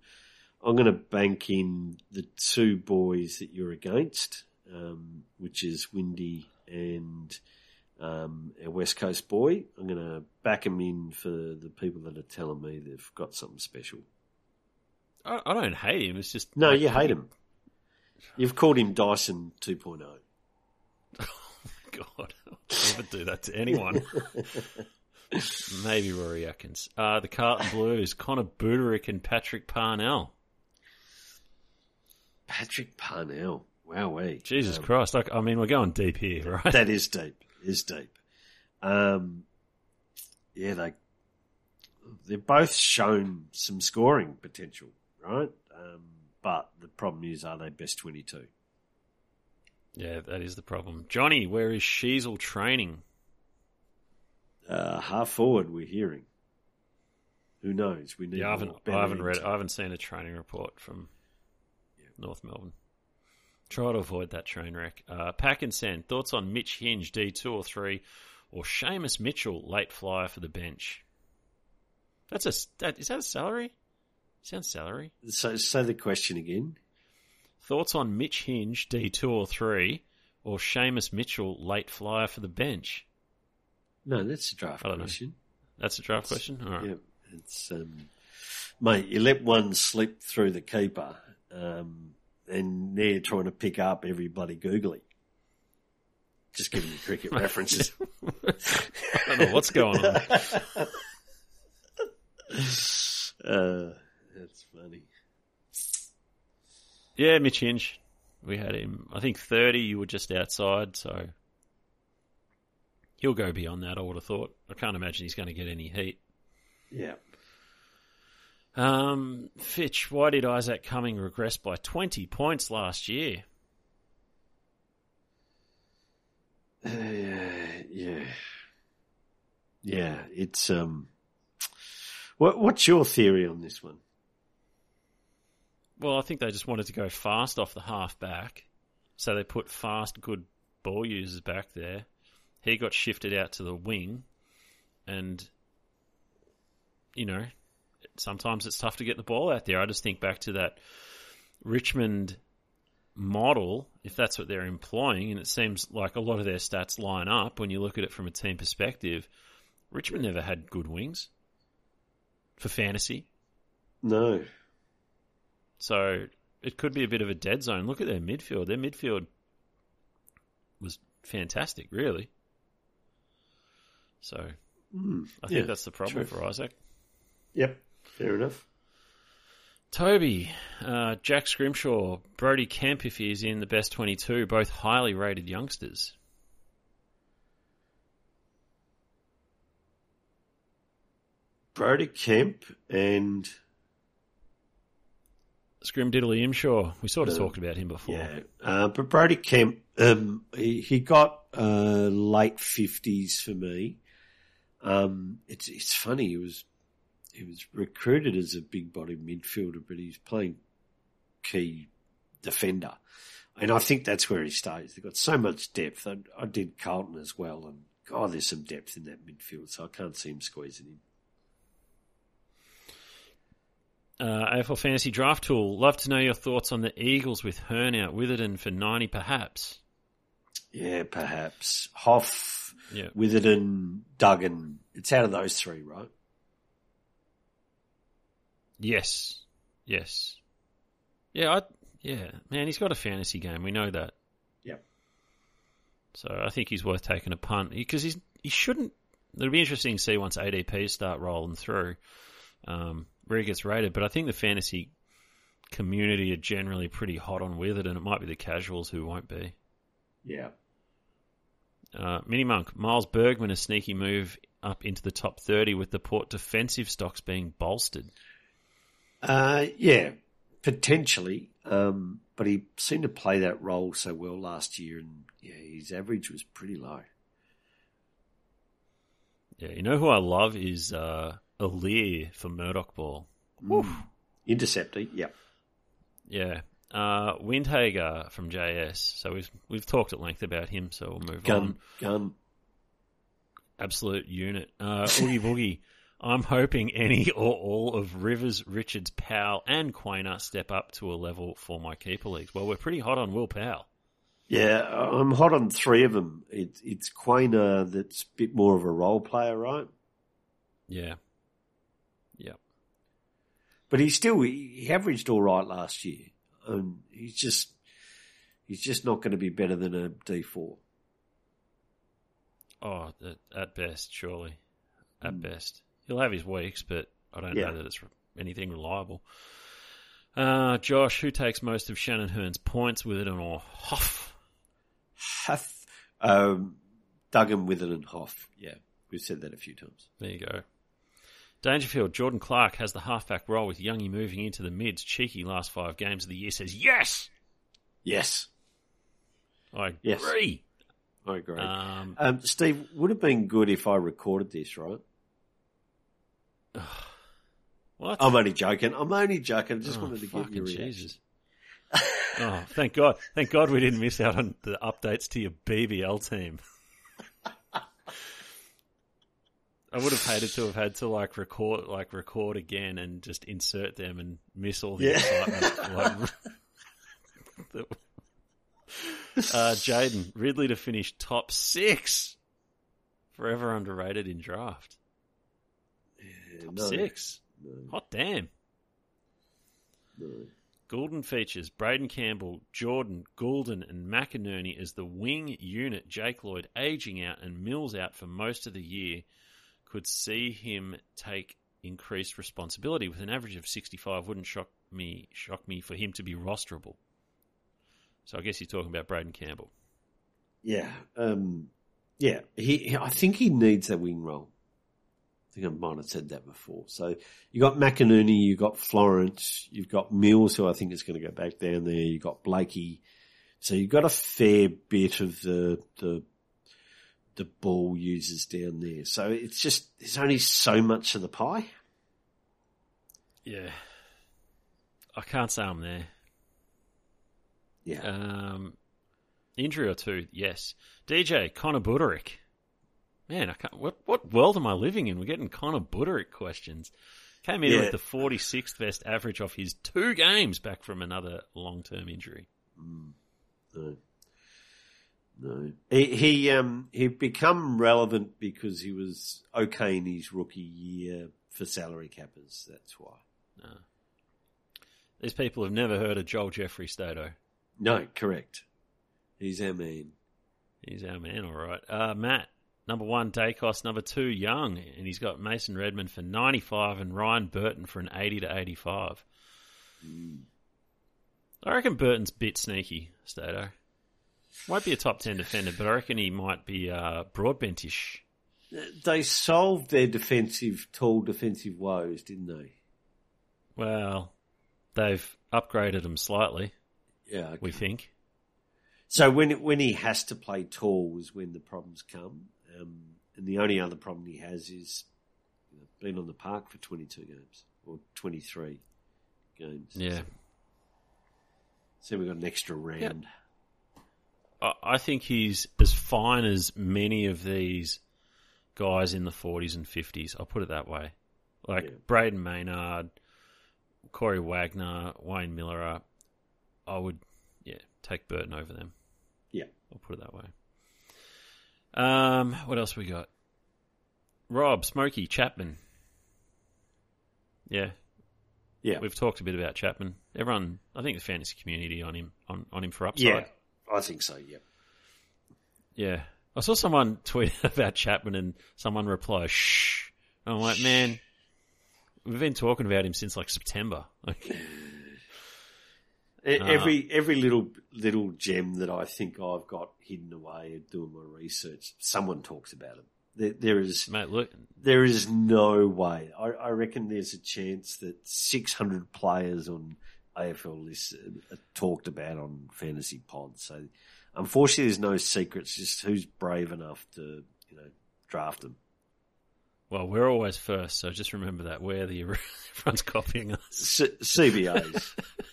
I'm going to bank in the two boys that you're against, um, which is Windy and um, our West Coast boy. I'm going to back him in for the people that are telling me they've got something special. I, I don't hate him. It's just No, like, you hate him. You've called him Dyson oh. 2.0. *laughs* God, I'll never do that to anyone. *laughs* Maybe Rory Atkins. Uh, the Carlton Blues, Connor Budarick and Patrick Parnell. Patrick Parnell. Wowee. Jesus Um, Christ! Like, I mean, we're going deep here, *laughs* right? That is deep. Is deep. Um, yeah, they they've both shown some scoring potential, right? Um, but the problem is, are they best twenty two? yeah, that is the problem. Johnny, where is Sheezel training? Uh, half forward, we're hearing. Who knows? We need. Yeah, I haven't, I haven't read. I haven't seen a training report from North Melbourne. Try to avoid that train wreck. Uh, Pack and Sand, thoughts on Mitch Hinge, D two or three, or Seamus Mitchell, late flyer for the bench. That's a that, is that a salary? Sounds salary. So, say the question again. Thoughts on Mitch Hinge, D two or three, or Seamus Mitchell, late flyer for the bench. No, that's a draft don't know. question. That's a draft question. All right. Yeah, it's um, mate. You let one slip through the keeper, um, and they're trying to pick up everybody googly. Just giving you cricket *laughs* references. *laughs* I don't know what's going on. *laughs* uh, that's funny. Yeah, Mitch Hinge. We had him, I think, 30. You were just outside, so He'll go beyond that, I would have thought. I can't imagine he's going to get any heat. Yeah. Um, Fitch, why did Isaac Cumming regress by 20 points last year? Uh, yeah. Yeah, it's um what what's your theory on this one? Well, I think they just wanted to go fast off the half back. So they put fast, good ball users back there. He got shifted out to the wing. And, you know, sometimes it's tough to get the ball out there. I just think back to that Richmond model, if that's what they're employing, and it seems like a lot of their stats line up when you look at it from a team perspective. Richmond never had good wings for fantasy. No. So it could be a bit of a dead zone. Look at their midfield. Their midfield was fantastic, really. So Mm, I think yeah, that's the problem true. for Isaac. Yep, fair enough. Toby, uh, Jack Scrimshaw, Brody Kemp, if he is in the best 22, both highly rated youngsters. Brody Kemp and Scrim Diddley Imshaw, we sort of Uh, talked about him before. yeah, uh, but Brody Kemp, um, he, he got uh, late fifties for me. Um, it's it's funny. He was he was recruited as a big body midfielder, but he's playing key defender, and I think that's where he stays. They've got so much depth. I, I did Carlton as well, and God, there's some depth in that midfield, so I can't see him squeezing in. Uh, AFL Fantasy Draft Tool, love to know your thoughts on the Eagles with Hurn out, Witherden for 90 perhaps. Yeah, perhaps Hough, Yeah. Witherden, Duggan. It's out of those three, right? Yes. Yes. Yeah, I, yeah, man, he's got a fantasy game. We know that. Yeah. So I think he's worth taking a punt because he's he shouldn't. It'll be interesting to see once ADPs start rolling through um, where he gets rated. But I think the fantasy community are generally pretty hot on with it, and it might be the casuals who won't be. Yeah. Uh, Mini Monk, Miles Bergman, a sneaky move up into the top 30 with the Port defensive stocks being bolstered. Uh, yeah, potentially. Um, but he seemed to play that role so well last year, and yeah, his average was pretty low. Yeah, you know who I love is uh, Alir for Murdoch Ball. Mm. Interceptor, yep. Yeah. Uh, Windhager from JS. So we've we've talked at length about him, so we'll move Gun, on. gun. Absolute unit. Uh, Oogie Boogie. I'm hoping any or all of Rivers, Richards, Powell, and Quaynor step up to a level for my keeper leagues. Well, we're pretty hot on Will Powell. Yeah, I'm hot on three of them. It, it's Quaynor that's a bit more of a role player, right? Yeah. Yeah. But he still he averaged all right last year, and he's just he's just not going to be better than a D four. Oh, at, at best, surely. At hmm. best. He'll have his weeks, but I don't Yeah. know that it's anything reliable. Uh, Josh, who takes most of Shannon Hurn's points with it or Hough? Hough, um, Duggan, Witherden, and Hough. Yeah, we've said that a few times. There you go. Dangerfield, Jordan Clark has the halfback role with Youngie moving into the mids. Cheeky last five games of the year says, yes! Yes, I Yes. agree. I agree. Um, Um, Steve, would have been good if I recorded this, right? What? I'm only joking. I'm only joking. I just Oh, wanted to give you reaction. Jesus. oh, thank God. Thank God we didn't miss out on the updates to your BBL team. I would have hated to have had to like record, like record again and just insert them and miss all the Yeah. excitement. like, *laughs* *laughs* uh, Jaden Ridley to finish top six. Forever underrated in draft. Yeah, Top no, six. no, Hot damn. no. Goulden features Braeden Campbell, Jordan, Goulden, and McInerney as the wing unit. Jake Lloyd aging out and Mills out for most of the year could see him take increased responsibility with an average of 65. Wouldn't shock me shock me for him to be rosterable. So I guess he's talking about Braeden Campbell. Yeah, um, Yeah, he. I think he needs that wing role. I think I might have said that before. So you got McInerney, you got Florence, you've got Mills, who I think is going to go back down there. You have got Blakey. So you've got a fair bit of the the the ball users down there. So it's just there's only so much of the pie. Yeah. I can't say I'm there. Yeah. Um, injury or two, yes. DJ Connor Budarick. Man, I can't. What what world am I living in? We're getting Connor Budarick questions. Came in Yeah. with the 46th best average off his two games back from another long term injury. No. No. He he um he become relevant because he was okay in his rookie year for salary cappers. That's why. These people have never heard of Joel Jeffrey Stato. No, correct. He's our man. He's our man, all right. Uh, Matt, number one, Daicos. Number two, Young. And he's got Mason Redman for 95 and Ryan Burton for an 80 to 85. I reckon Burton's a bit sneaky, Stato. Won't be a top 10 defender, but I reckon he might be uh, broadbentish. They solved their defensive, tall defensive woes, didn't they? Well, they've upgraded him slightly, Yeah. okay. we think. So when it, when he has to play tall is when the problems come, um, and the only other problem he has is you know, being on the park for 22 games or 23 games. Yeah. So, so we've got an extra round. I I think he's as fine as many of these guys in the 40s and 50s. I'll put it that way. Like Yeah. Brayden Maynard, Corey Wagner, Wayne Miller. I would, yeah, take Burton over them. Yeah. I'll put it that way. Um, what else we got? Rob, Smokey, Chapman. Yeah, Yeah. we've talked a bit about Chapman. Everyone, I think the fantasy community on him on, on him for upside. Yeah. I think so, yeah. Yeah. I saw someone *laughs* tweet about Chapman and someone reply, shh. I'm like, man, we've been talking about him since like September. *laughs* Like, Ah. Every every little little gem that I think I've got hidden away doing my research, someone talks about it. There, there is mate, look, there is no way. I, I reckon there's a chance that 600 players on AFL lists are, are talked about on fantasy pods. So unfortunately, there's no secrets. Just who's brave enough to you know draft them. well, we're always first, so just remember that. We're the, *laughs* everyone's copying us. C- CBAs. *laughs*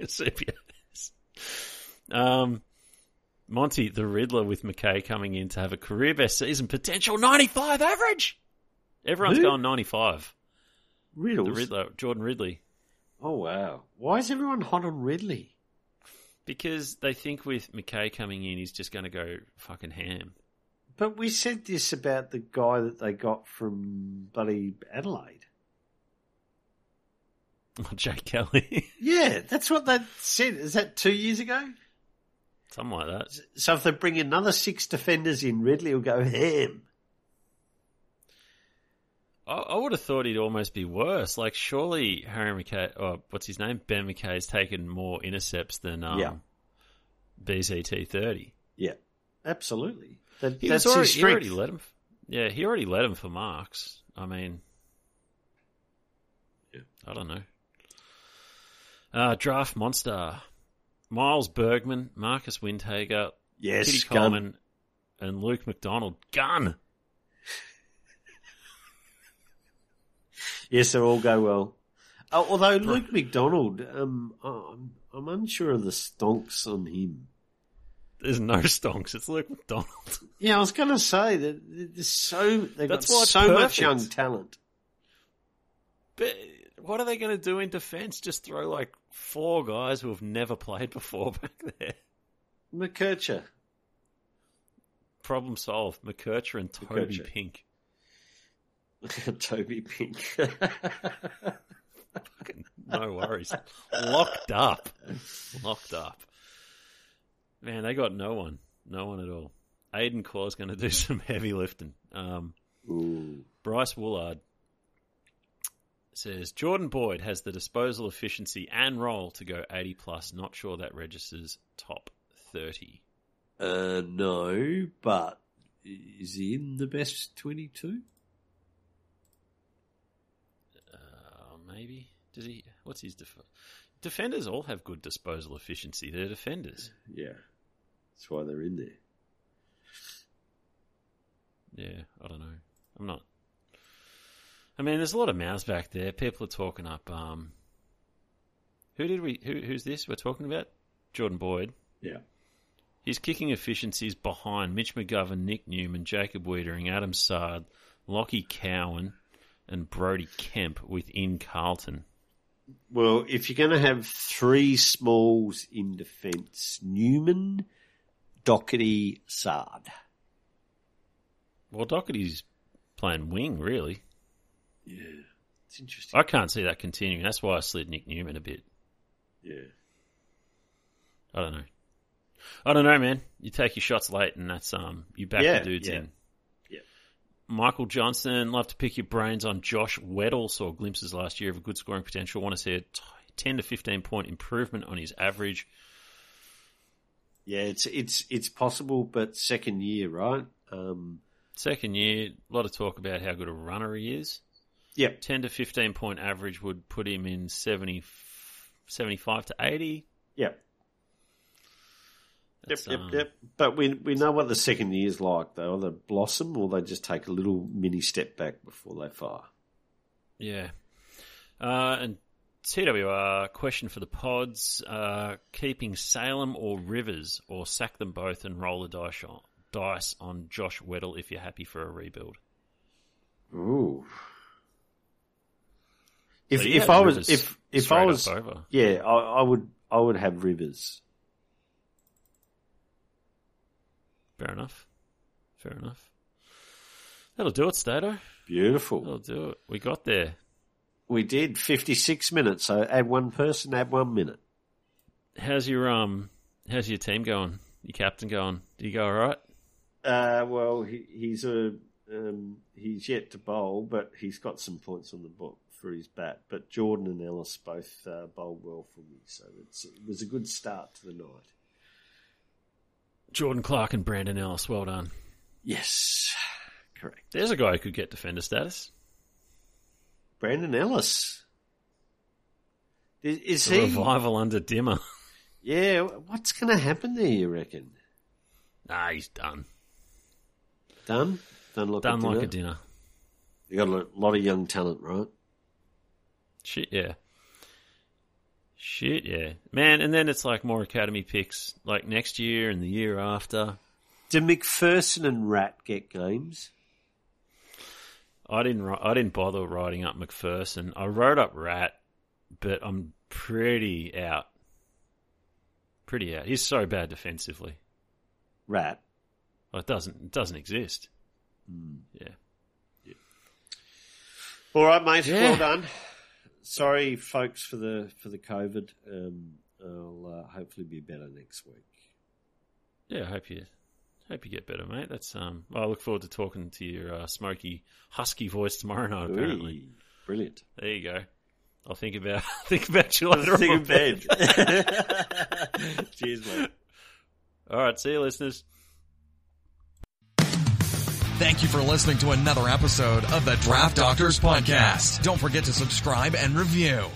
*laughs* CBS. *laughs* Um, Monty, the Riddler with McKay coming in to have a career best season potential 95 average. Everyone's Who? going 95. Riddles. The Riddler, Jordan Ridley. Oh wow! Why is everyone hot on Ridley? Because they think with McKay coming in, he's just going to go fucking ham. But we said this about the guy that they got from Buddy Adelaide. *laughs* Jake Kelly. Yeah, that's what they said. Is that two years ago? Something like that. So if they bring another six defenders in, Ridley will go ham. I, I would have thought he'd almost be worse. Like, surely Harry McKay, or what's his name? Ben McKay has taken more intercepts than um, Yeah. BZT 30. Yeah, absolutely. That, He, that's already, he already led him. Yeah, he already led him for marks. I mean, Yeah. I don't know. Uh, draft monster. Miles Bergman, Marcus Windhager, yes, Kitty gun. Coleman, and Luke McDonald. Gun! Yes, they all go well. Uh, although Luke McDonald, um, I'm, I'm unsure of the stonks on him. There's no stonks. It's Luke McDonald. Yeah, I was going to say that there's so they've That's got so much young talent. But what are they going to do in defence? Just throw like four guys who have never played *laughs* before back there. McKercher. Problem solved. McKercher and Toby McKercher. Pink. *laughs* Toby Pink. No worries. Locked up. Locked up. Man, they got no one. No one at all. Aidan Corr's going to do *laughs* some heavy lifting. Um, Ooh. Bryce Woolard says Jordan Boyd has the disposal efficiency and roll to go 80 plus. Not sure that registers top 30. Uh, no, but Is he in the best 22? Uh, maybe. Does he? What's his def- defenders? All have good disposal efficiency. They're defenders. Yeah. That's why they're in there. Yeah, I don't know. I'm not. I mean, there's a lot of mouths back there. People are talking up. Um, who did we? Who, who's this we're talking about? Jordan Boyd. Yeah. His kicking efficiency is behind Mitch McGovern, Nick Newman, Jacob Weitering, Adam Saad, Lachie Cowan, and Brody Kemp within Carlton. Well, if you're going to have three smalls in defence, Newman, Docherty, Saad. Well, Docherty's playing wing, really. Yeah. It's interesting. I can't see that continuing. That's why I slid Nick Newman a bit. yeah. I don't know. I don't know, man. You take your shots late, and that's um, you back Yeah, the dudes yeah. in. Yeah. Michael Johnson, love to pick your brains on Josh Weddle. Saw glimpses last year of a good scoring potential. Want to see a t- ten to fifteen point improvement on his average. Yeah, it's it's it's possible, but second year, right? Um, Second year, a lot of talk about how good a runner he is. Yep. Ten to fifteen point average would put him in 70, 75 to eighty. Yep. Yep, That's, yep, um, yep. But we we know what the second year's like, though. They blossom, or they just take a little mini step back before they fire. Yeah. Uh, and TWR question for the pods: uh, keeping Salem or Rivers, or sack them both and roll the dice on, dice on Josh Weddle if you're happy for a rebuild. Ooh. If So if I was if if I was over. yeah, I, I would I would have Rivers. Fair enough. Fair enough. That'll do it, Stato. Beautiful. That'll do it. We got there. We did fifty six minutes. So add one person, add one minute. How's your um? How's your team going? Your captain going? Do you go all right? Uh, well, he, he's a um, he's yet to bowl, but he's got some points on the book for his bat. But Jordan and Ellis both uh, bowled well for me, so it's, it was a good start to the night. Jordan Clark and Brandon Ellis. Well done. Yes, correct. There's a guy who could get defender status. Brandon Ellis. Is, is The he? revival under Dimma. Yeah, what's going to happen there? You reckon? nah, he's done. Done, done like Done a like dinner? a dinner. You got a lot of young talent, right? Shit, yeah. Shit, yeah. Man, and then it's like more academy picks like next year and the year after. Do McPherson and Rat get games? I didn't I didn't bother writing up McPherson. I wrote up Rat, but I'm pretty out. Pretty out. He's so bad defensively. Rat. Like, it doesn't it doesn't exist. Hmm. Yeah. All right, mate. Yeah. Well done. Sorry, folks, for the for the COVID. Um, I'll uh, hopefully be better next week. Yeah, I hope you hope you get better, mate. That's um Well, I look forward to talking to your uh, smoky husky voice tomorrow night apparently. Ooh, brilliant. There you go. I'll think about *laughs* think about you later Think in bed. *laughs* *laughs* Cheers, mate. All right, see you listeners. Thank you for listening to another episode of the Draft Doctors Podcast. Don't forget to subscribe and review.